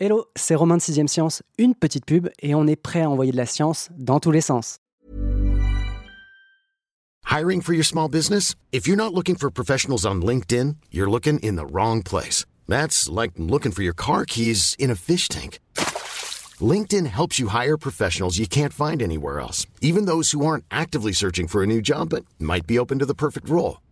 Hello, c'est Romain de 6ème Science, une petite pub et on est prêt à envoyer de la science dans tous les sens. Hiring for your small business? If you're not looking for professionals on LinkedIn, you're looking in the wrong place. That's like looking for your car keys in a fish tank. LinkedIn helps you hire professionals you can't find anywhere else, even those who aren't actively searching for a new job but might be open to the perfect role.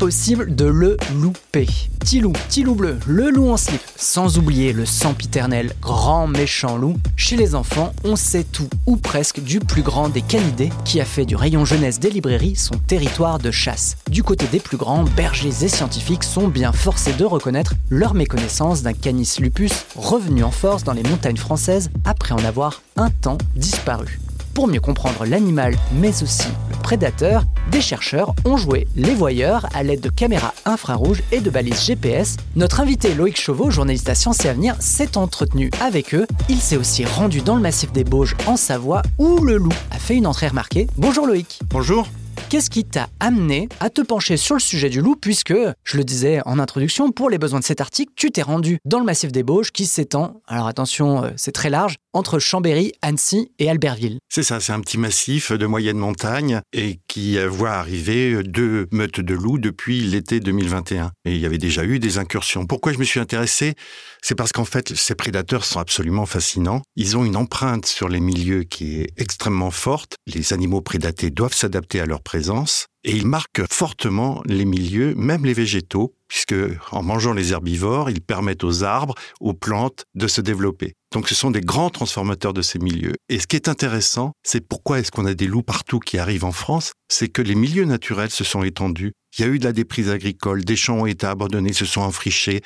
impossible de le louper. Tilou, Tilou bleu, le loup en slip, sans oublier le sempiternel grand méchant loup. Chez les enfants, on sait tout, ou presque, du plus grand des canidés qui a fait du rayon jeunesse des librairies son territoire de chasse. Du côté des plus grands, bergers et scientifiques sont bien forcés de reconnaître leur méconnaissance d'un canis lupus revenu en force dans les montagnes françaises après en avoir un temps disparu. Pour mieux comprendre l'animal, mais aussi le prédateur, des chercheurs ont joué les voyeurs à l'aide de caméras infrarouges et de balises GPS. Notre invité Loïc Chauveau, journaliste à Sciences et Avenir, s'est entretenu avec eux. Il s'est aussi rendu dans le massif des Bauges en Savoie où le loup a fait une entrée remarquée. Bonjour Loïc. Bonjour. Qu'est-ce qui t'a amené à te pencher sur le sujet du loup puisque, je le disais en introduction, pour les besoins de cet article, tu t'es rendu dans le massif des Bauges qui s'étend, alors attention, euh, c'est très large, entre Chambéry, Annecy et Albertville. C'est ça, c'est un petit massif de moyenne montagne et qui voit arriver deux meutes de loups depuis l'été 2021. Et il y avait déjà eu des incursions. Pourquoi je me suis intéressé? C'est parce qu'en fait, ces prédateurs sont absolument fascinants. Ils ont une empreinte sur les milieux qui est extrêmement forte. Les animaux prédatés doivent s'adapter à leur présence et il marque fortement les milieux, même les végétaux, puisque en mangeant les herbivores, ils permettent aux arbres, aux plantes de se développer. Donc ce sont des grands transformateurs de ces milieux. Et ce qui est intéressant, c'est pourquoi est-ce qu'on a des loups partout qui arrivent en France, c'est que les milieux naturels se sont étendus. Il y a eu de la déprise agricole, des champs ont été abandonnés, se sont enfrichés.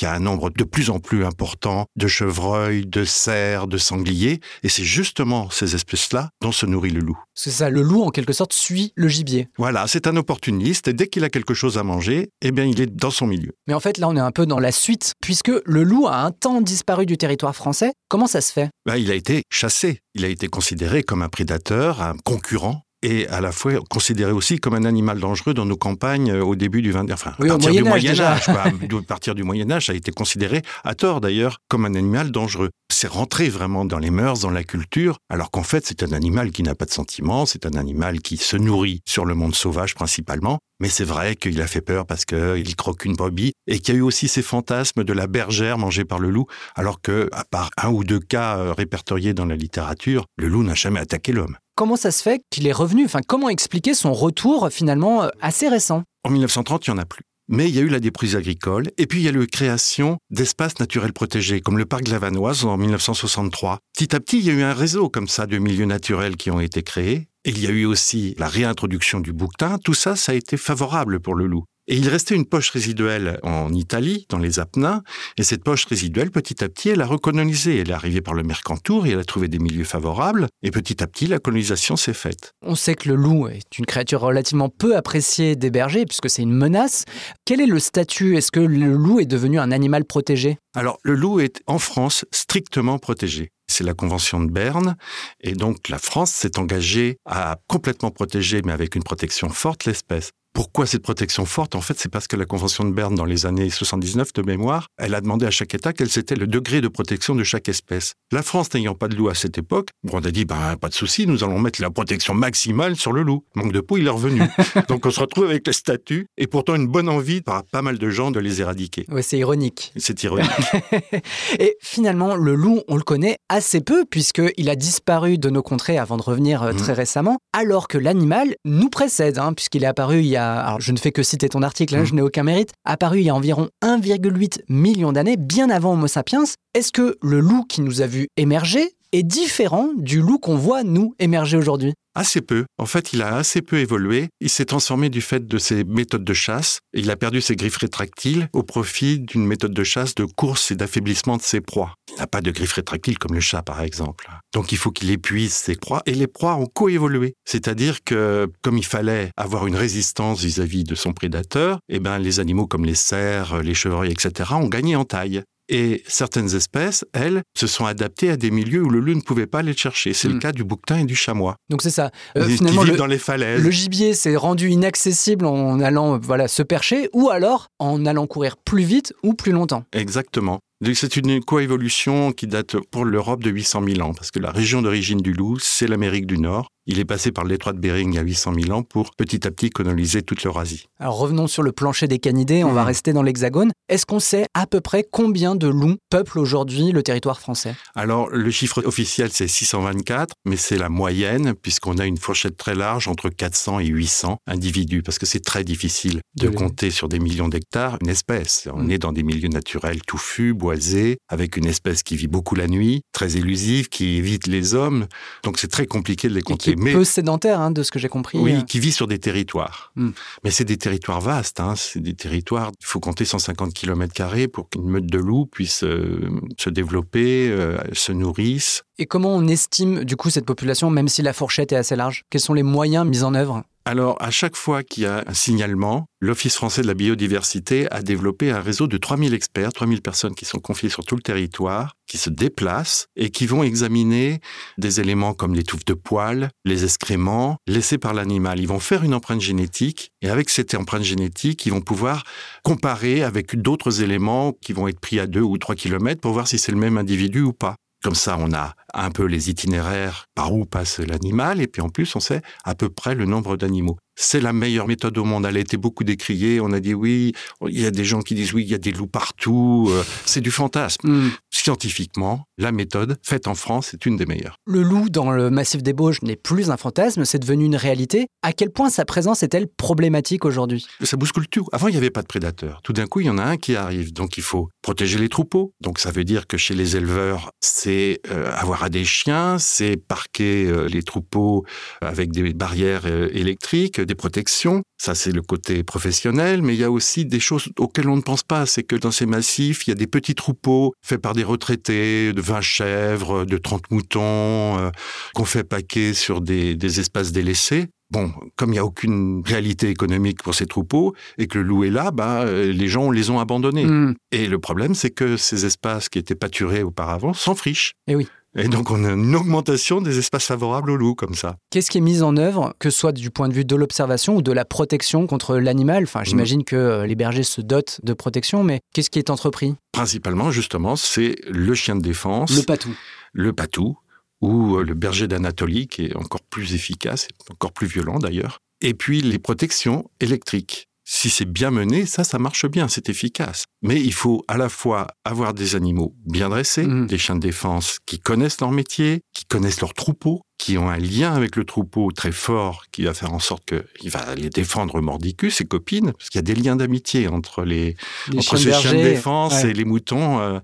Il y a un nombre de plus en plus important de chevreuils, de cerfs, de sangliers, et c'est justement ces espèces-là dont se nourrit le loup. C'est ça, le loup en quelque sorte suit le gibier. Voilà, c'est un opportuniste, et dès qu'il a quelque chose à manger, eh bien il est dans son milieu. Mais en fait, là on est un peu dans la suite, puisque le loup a un temps disparu du territoire français. Comment ça se fait? Ben, Il a été chassé, il a été considéré comme un prédateur, un concurrent et à la fois considéré aussi comme un animal dangereux dans nos campagnes euh, au début du 20 enfin, oui, à partir du Moyen Âge, à partir du Moyen Âge, ça a été considéré à tort d'ailleurs comme un animal dangereux. C'est rentré vraiment dans les mœurs, dans la culture, alors qu'en fait c'est un animal qui n'a pas de sentiments, c'est un animal qui se nourrit sur le monde sauvage principalement. Mais c'est vrai qu'il a fait peur parce qu'il croque une brebis et qu'il y a eu aussi ces fantasmes de la bergère mangée par le loup, alors que, à part un ou deux cas euh, répertoriés dans la littérature, le loup n'a jamais attaqué l'homme. Comment ça se fait qu'il est revenu Enfin, comment expliquer son retour finalement euh, assez récent? En 1930, il n'y en a plus. Mais il y a eu la déprise agricole, et puis il y a eu la création d'espaces naturels protégés, comme le parc de la Vanoise en 1963. Petit à petit, il y a eu un réseau comme ça de milieux naturels qui ont été créés, il y a eu aussi la réintroduction du bouquetin. Tout ça, ça a été favorable pour le loup. Et il restait une poche résiduelle en Italie, dans les Apennins, et cette poche résiduelle, petit à petit, elle a recolonisé. Elle est arrivée par le Mercantour et elle a trouvé des milieux favorables, et petit à petit, la colonisation s'est faite. On sait que le loup est une créature relativement peu appréciée des bergers, puisque c'est une menace. Quel est le statut? Est-ce que le loup est devenu un animal protégé? Alors, le loup est, en France, strictement protégé c'est la Convention de Berne. Et donc la France s'est engagée à complètement protéger, mais avec une protection forte, l'espèce. Pourquoi cette protection forte? En fait, c'est parce que la Convention de Berne, dans les années 79 de mémoire, elle a demandé à chaque État quel était le degré de protection de chaque espèce. La France n'ayant pas de loup à cette époque, on a dit, bah, pas de souci, nous allons mettre la protection maximale sur le loup. Manque de peau, il est revenu. Donc on se retrouve avec les statuts et pourtant une bonne envie par pas mal de gens de les éradiquer. Oui, c'est ironique. C'est ironique. et finalement, le loup, on le connaît assez peu puisqu'il a disparu de nos contrées avant de revenir euh, très mmh. récemment, alors que l'animal nous précède, hein, puisqu'il est apparu il y a alors je ne fais que citer ton article, hein, mm. je n'ai aucun mérite, apparu il y a environ 1,8 million d'années, bien avant Homo sapiens. Est-ce que le loup qui nous a vu émerger est différent du loup qu'on voit, nous, émerger aujourd'hui? Assez peu. En fait, il a assez peu évolué. Il s'est transformé du fait de ses méthodes de chasse. Il a perdu ses griffes rétractiles au profit d'une méthode de chasse de course et d'affaiblissement de ses proies. Il n'a pas de griffes rétractiles comme le chat, par exemple. Donc il faut qu'il épuise ses proies. Et les proies ont coévolué. C'est-à-dire que, comme il fallait avoir une résistance vis-à-vis de son prédateur, eh ben, les animaux comme les cerfs, les chevreuils, etc., ont gagné en taille. Et certaines espèces, elles, se sont adaptées à des milieux où le loup ne pouvait pas les chercher. C'est le Hmm. cas du bouquetin et du chamois. Donc c'est ça. Euh, qui finalement, vivent le, dans les falaises. le gibier s'est rendu inaccessible en allant voilà, se percher ou alors en allant courir plus vite ou plus longtemps. Exactement. Donc c'est une coévolution qui date pour l'Europe de 800 000 ans, parce que la région d'origine du loup, c'est l'Amérique du Nord. Il est passé par le détroit de Bering il y a 800 000 ans pour petit à petit coloniser toute l'Eurasie. Alors revenons sur le plancher des canidés, on va Hmm. rester dans l'hexagone. Est-ce qu'on sait à peu près combien de loups peuplent aujourd'hui le territoire français? Alors le chiffre officiel c'est 624, mais c'est la moyenne puisqu'on a une fourchette très large entre 400 et 800 individus, parce que c'est très difficile de compter sur des millions d'hectares une espèce. On Mm. est dans des milieux naturels touffus, boisés, avec une espèce qui vit beaucoup la nuit, très élusive, qui évite les hommes. Donc c'est très compliqué de les compter. Est Mais peu sédentaire, hein, de ce que j'ai compris. Oui, Euh, qui vit sur des territoires. Hmm. Mais c'est des territoires vastes, hein. c'est des territoires, il faut compter 150 km pour qu'une meute de loups puisse euh, se développer, euh, se nourrisse. Et comment on estime du coup cette population, même si la fourchette est assez large? Quels sont les moyens mis en œuvre? Alors, à chaque fois qu'il y a un signalement, l'Office français de la biodiversité a développé un réseau de 3000 experts, 3000 personnes qui sont confiées sur tout le territoire, qui se déplacent et qui vont examiner des éléments comme les touffes de poils, les excréments laissés par l'animal. Ils vont faire une empreinte génétique et avec cette empreinte génétique, ils vont pouvoir comparer avec d'autres éléments qui vont être pris à 2 ou 3 kilomètres pour voir si c'est le même individu ou pas. Comme ça, on a un peu les itinéraires par où passe l'animal, et puis en plus, on sait à peu près le nombre d'animaux. C'est la meilleure méthode au monde. Elle a été beaucoup décriée. On a dit oui, il y a des gens qui disent oui, il y a des loups partout. Euh, C'est du fantasme. Hmm. Scientifiquement, la méthode faite en France est une des meilleures. Le loup dans le massif des Bauges n'est plus un fantasme, c'est devenu une réalité. À quel point sa présence est-elle problématique aujourd'hui? Ça bouscule tout. Avant, il n'y avait pas de prédateurs. Tout d'un coup, il y en a un qui arrive. Donc, il faut protéger les troupeaux. Donc, ça veut dire que chez les éleveurs, c'est euh, avoir des chiens, c'est parquer euh, les troupeaux avec des barrières euh, électriques, des protections. Ça, c'est le côté professionnel. Mais il y a aussi des choses auxquelles on ne pense pas. C'est que dans ces massifs, il y a des petits troupeaux faits par des retraités de 20 chèvres, de 30 moutons, euh, qu'on fait paquer sur des, des espaces délaissés. Bon, comme il n'y a aucune réalité économique pour ces troupeaux et que le loup est là, bah, les gens les ont abandonnés. Hmm. Et le problème, c'est que ces espaces qui étaient pâturés auparavant s'enfrichent. Eh oui. Et donc, on a une augmentation des espaces favorables au loup, comme ça. Qu'est-ce qui est mis en œuvre, que ce soit du point de vue de l'observation ou de la protection contre l'animal? Enfin, j'imagine que euh, les bergers se dotent de protection, mais qu'est-ce qui est entrepris? Principalement, justement, c'est le chien de défense, le, patou. patou, ou euh, le berger d'Anatolie, qui est encore plus efficace, encore plus violent d'ailleurs. Et puis, les protections électriques. Si c'est bien mené, ça, ça marche bien, c'est efficace. Mais il faut à la fois avoir des animaux bien dressés, Mhm. des chiens de défense qui connaissent leur métier, qui connaissent leur troupeau, qui ont un lien avec le troupeau très fort, qui va faire en sorte qu'il va les défendre mordicus, ses copines, parce qu'il y a des liens d'amitié entre les, Les entre ces chiens de défense ouais. et les moutons. euh,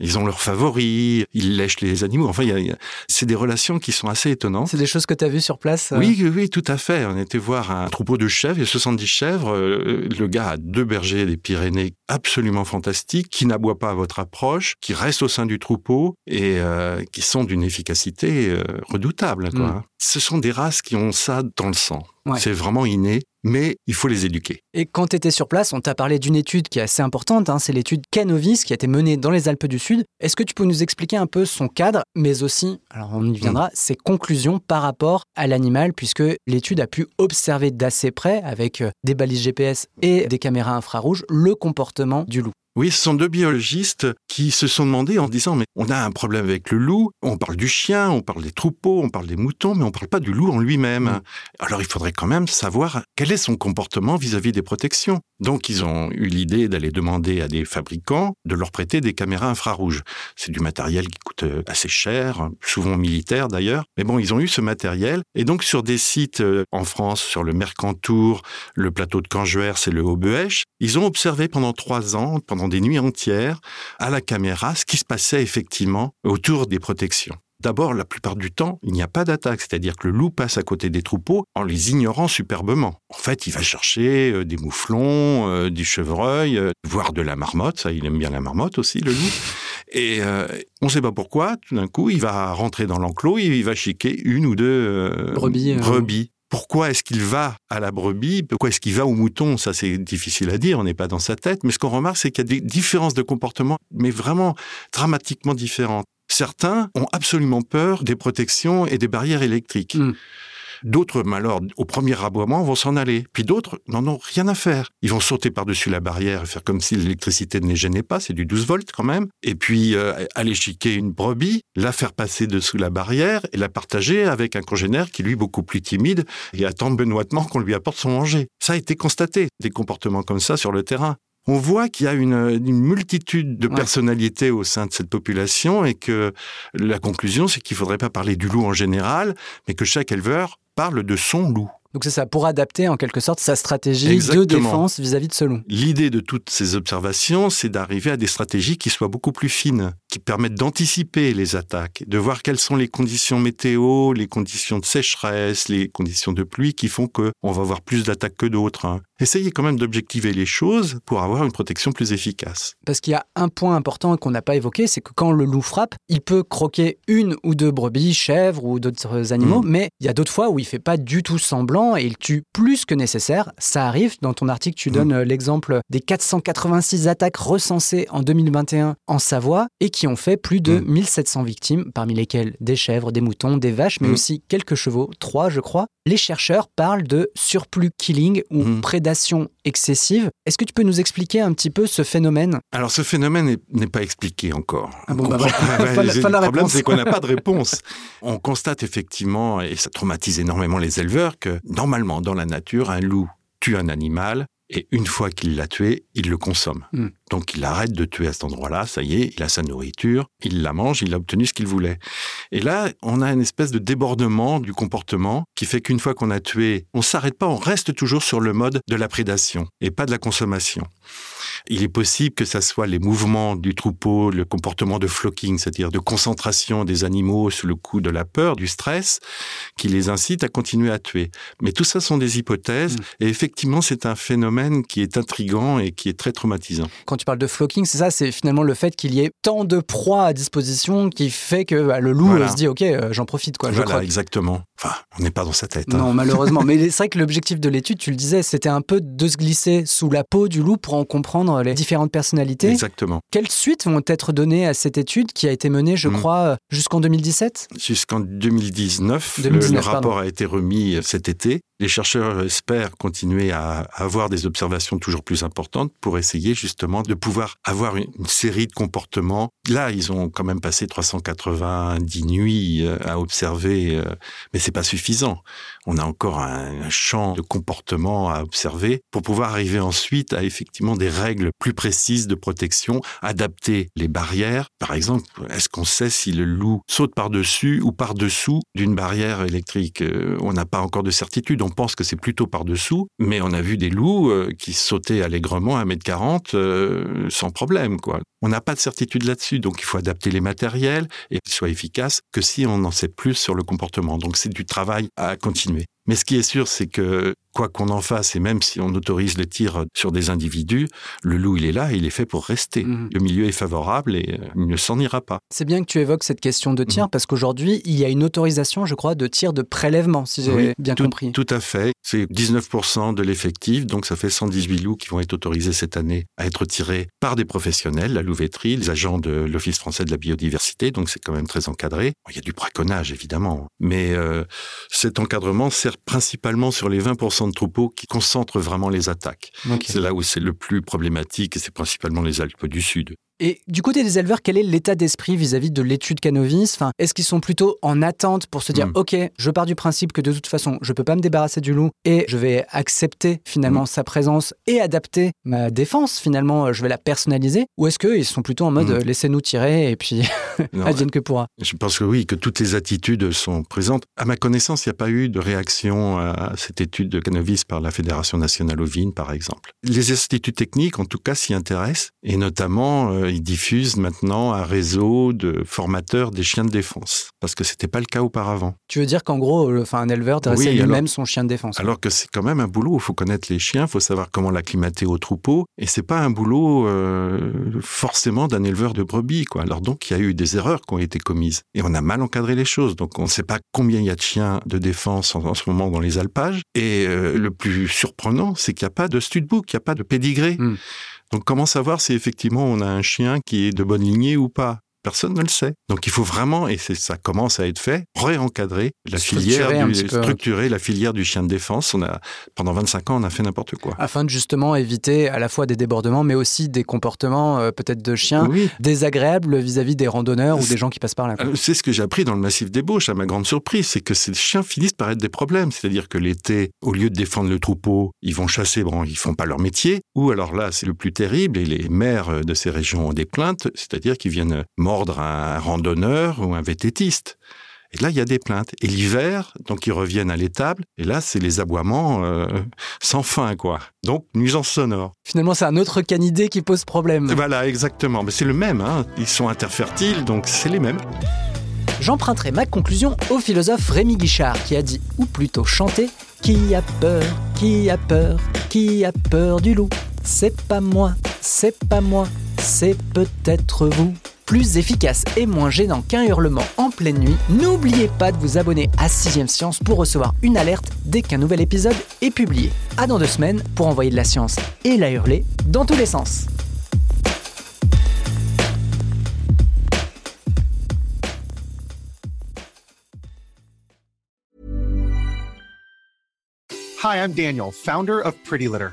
ils ont leurs favoris, ils lèchent les animaux. Enfin, il y a- il y a- c'est des relations qui sont assez étonnantes. C'est des choses que tu as vues sur place euh Oui, oui, oui, tout à fait. On était voir un troupeau de chèvres, il y a 70 chèvres. euh, Le gars a deux bergers des Pyrénées absolument fantastiques, qui n'aboient pas à votre approche, qui restent au sein du troupeau et euh, qui sont d'une efficacité euh, Quoi. Mm. Ce sont des races qui ont ça dans le sang. Ouais. C'est vraiment inné, mais il faut les éduquer. Et quand tu étais sur place, on t'a parlé d'une étude qui est assez importante, hein, c'est l'étude Canovis qui a été menée dans les Alpes du Sud. Est-ce que tu peux nous expliquer un peu son cadre, mais aussi, alors on y viendra, ses conclusions par rapport à l'animal, puisque l'étude a pu observer d'assez près, avec euh, des balises GPS et des caméras infrarouges, le comportement du loup? Oui, ce sont deux biologistes qui se sont demandé en disant mais on a un problème avec le loup, on parle du chien, on parle des troupeaux, on parle des moutons, mais on parle pas du loup en lui-même. Mm. Alors il faudrait quand même savoir quel est son comportement vis-à-vis des protections. Donc ils ont eu l'idée d'aller demander à des fabricants de leur prêter des caméras infrarouges. C'est du matériel qui coûte euh, assez cher, souvent militaire d'ailleurs. Mais bon, ils ont eu ce matériel et donc sur des sites euh, en France, sur le Mercantour, le plateau de Canjuers et le Haut-Buèche, ils ont observé pendant trois ans, pendant des nuits entières, à la caméra, ce qui se passait effectivement autour des protections. D'abord, la plupart du temps, il n'y a pas d'attaque, c'est-à-dire que le loup passe à côté des troupeaux en les ignorant superbement. En fait, il va chercher euh, des mouflons, euh, du chevreuil, euh, voire de la marmotte, ça il aime bien la marmotte aussi, le loup. Et on ne sait pas pourquoi, tout d'un coup, il va rentrer dans l'enclos et il va chiquer une ou deux brebis. brebis. Pourquoi est-ce qu'il va à la brebis? Pourquoi est-ce qu'il va au mouton? Ça, c'est difficile à dire, on n'est pas dans sa tête. Mais ce qu'on remarque, c'est qu'il y a des différences de comportement, mais vraiment dramatiquement différentes. Certains ont absolument peur des protections et des barrières électriques. Hmm. D'autres, malheur, au premier aboiement, vont s'en aller. Puis d'autres n'en ont rien à faire. Ils vont sauter par-dessus la barrière et faire comme si l'électricité ne les gênait pas. C'est du 12 volts quand même. Et puis euh, aller chiquer une brebis, la faire passer dessous la barrière et la partager avec un congénère qui, lui, beaucoup plus timide et attend benoîtement qu'on lui apporte son manger. Ça a été constaté, des comportements comme ça sur le terrain on voit qu'il y a une, multitude de personnalités au sein de cette population et que la conclusion, c'est qu'il ne faudrait pas parler du loup en général, mais que chaque éleveur parle de son loup. Donc c'est ça, pour adapter en quelque sorte sa stratégie de défense vis-à-vis de ce loup. L'idée de toutes ces observations, c'est d'arriver à des stratégies qui soient beaucoup plus fines, qui permettent d'anticiper les attaques, de voir quelles sont les conditions météo, les conditions de sécheresse, les conditions de pluie qui font qu'on va avoir plus d'attaques que d'autres. Hein. Essayez quand même d'objectiver les choses pour avoir une protection plus efficace. Parce qu'il y a un point important qu'on n'a pas évoqué, c'est que quand le loup frappe, il peut croquer une ou deux brebis, chèvres ou d'autres animaux, mm. mais il y a d'autres fois où il fait pas du tout semblant et il tue plus que nécessaire. Ça arrive. Dans ton article, tu donnes euh, l'exemple des 486 attaques recensées en 2021 en Savoie et qui ont fait plus de 1700 victimes, parmi lesquelles des chèvres, des moutons, des vaches, mais aussi quelques chevaux, trois je crois. Les chercheurs parlent de surplus killing ou prédation excessive. Est-ce que tu peux nous expliquer un petit peu ce phénomène? Alors ce phénomène n'est pas expliqué encore. Ah bon, bah, le problème, c'est qu'on n'a pas de réponse. On constate effectivement, et ça traumatise énormément les éleveurs, que normalement, dans la nature, un loup tue un animal et une fois qu'il l'a tué, il le consomme. Donc il arrête de tuer à cet endroit-là, ça y est, il a sa nourriture, il la mange, il a obtenu ce qu'il voulait. Et là, on a une espèce de débordement du comportement qui fait qu'une fois qu'on a tué, on s'arrête pas, on reste toujours sur le mode de la prédation et pas de la consommation. Il est possible que ce soit les mouvements du troupeau, le comportement de flocking, c'est-à-dire de concentration des animaux sous le coup de la peur, du stress, qui les incite à continuer à tuer. Mais tout ça sont des hypothèses, mm. et effectivement, c'est un phénomène qui est intrigant et qui est très traumatisant. Quand tu parles de flocking, c'est ça, c'est finalement le fait qu'il y ait tant de proies à disposition qui fait que bah, le loup se dit, ok, euh, j'en profite, quoi. Voilà, exactement. Enfin, on n'est pas dans sa tête. Hein. Non, malheureusement. Mais c'est vrai que l'objectif de l'étude, tu le disais, c'était un peu de se glisser sous la peau du loup pour en comprendre les différentes personnalités. Exactement. Quelles suites vont être données à cette étude qui a été menée, je mm. crois, jusqu'en 2017 Jusqu'en 2019. le, rapport a été remis cet été. Les chercheurs espèrent continuer à avoir des observations toujours plus importantes pour essayer justement de pouvoir avoir une, série de comportements. Là, ils ont quand même passé 390 nuits euh, à observer, euh, mais c'est pas suffisant. On a encore un, champ de comportements à observer pour pouvoir arriver ensuite à effectivement des règles plus précises de protection, adapter les barrières. Par exemple, est-ce qu'on sait si le loup saute par-dessus ou par-dessous d'une barrière électrique? Euh, On n'a pas encore de certitude on pense que c'est plutôt par-dessous, mais on a vu des loups euh, qui sautaient allègrement à 1m40 euh, sans problème. quoi. On n'a pas de certitude là-dessus, donc il faut adapter les matériels et qu'ils soient efficaces que si on en sait plus sur le comportement. Donc c'est du travail à continuer. Mais ce qui est sûr, c'est que quoi qu'on en fasse, et même si on autorise le tir sur des individus, le loup, il est là, il est fait pour rester. Mhm. Le milieu est favorable et euh, il ne s'en ira pas. C'est bien que tu évoques cette question de tir, mhm. parce qu'aujourd'hui, il y a une autorisation, je crois, de tir de prélèvement, si j'ai bien compris. Tout à fait. C'est 19% de l'effectif, donc ça fait 118 loups qui vont être autorisés cette année à être tirés par des professionnels, la louveterie, les agents de l'Office français de la biodiversité, donc c'est quand même très encadré. Il y a du braconnage, évidemment, mais euh, cet encadrement sert principalement sur les 20% de troupeaux qui concentrent vraiment les attaques. C'est là où c'est le plus problématique et c'est principalement les Alpes du Sud. Et du côté des éleveurs, quel est l'état d'esprit vis-à-vis de l'étude Canovis enfin, Est-ce qu'ils sont plutôt en attente pour se dire, hmm. OK, je pars du principe que de toute façon, je ne peux pas me débarrasser du loup et je vais accepter finalement hmm. sa présence et adapter ma défense, finalement, je vais la personnaliser? Ou est-ce qu'ils sont plutôt en mode, hmm. laissez-nous tirer et puis advienne que pourra? Je pense que oui, que toutes les attitudes sont présentes. À ma connaissance, il n'y a pas eu de réaction à cette étude de Canovis par la Fédération nationale ovine, par exemple. Les instituts techniques, en tout cas, s'y intéressent et notamment... Euh, euh, ils diffusent maintenant un réseau de formateurs des chiens de défense, parce que c'était pas le cas auparavant. Tu veux dire qu'en gros, enfin, un éleveur dressait Oui, lui-même son chien de défense Alors que c'est quand même un boulot, il faut connaître les chiens, il faut savoir comment l'acclimater au troupeau, et c'est pas un boulot euh, forcément d'un éleveur de brebis, quoi. Alors donc, il y a eu des erreurs qui ont été commises, et on a mal encadré les choses, donc on ne sait pas combien il y a de chiens de défense en, en ce moment dans les alpages, et euh, le plus surprenant, c'est qu'il n'y a pas de studbook, il n'y a pas de pédigré. Hmm. Donc comment savoir si effectivement on a un chien qui est de bonne lignée ou pas? Personne ne le sait. Donc il faut vraiment, et ça commence à être fait, réencadrer la Structurer filière, du, peu. structurer la filière du chien de défense. On a, pendant 25 ans, on a fait n'importe quoi. Afin de justement éviter à la fois des débordements, mais aussi des comportements euh, peut-être de chiens Oui. désagréables vis-à-vis des randonneurs ou des gens qui passent par là. Euh, C'est ce que j'ai appris dans le massif des Bauches, à ma grande surprise, c'est que ces chiens finissent par être des problèmes. C'est-à-dire que l'été, au lieu de défendre le troupeau, ils vont chasser, bon, ils font pas leur métier. Ou alors là, c'est le plus terrible, et les maires de ces régions ont des plaintes, c'est-à-dire qu'ils viennent mordre un randonneur ou un vététiste. Et là, il y a des plaintes. Et l'hiver, donc ils reviennent à l'étable, et là, c'est les aboiements euh, sans fin, quoi. Donc, nuisance sonore. Finalement, c'est un autre canidé qui pose problème. Voilà, exactement. Mais c'est le même, hein. Ils sont interfertiles, donc c'est les mêmes. J'emprunterai ma conclusion au philosophe Rémi Guichard qui a dit, ou plutôt chanté, Qui a peur, qui a peur, qui a peur du loup? C'est pas moi, c'est pas moi, c'est peut-être vous. Plus efficace et moins gênant qu'un hurlement en pleine nuit, n'oubliez pas de vous abonner à 6ème Science pour recevoir une alerte dès qu'un nouvel épisode est publié. À dans deux semaines pour envoyer de la science et la hurler dans tous les sens. Hi, I'm Daniel, founder of Pretty Litter.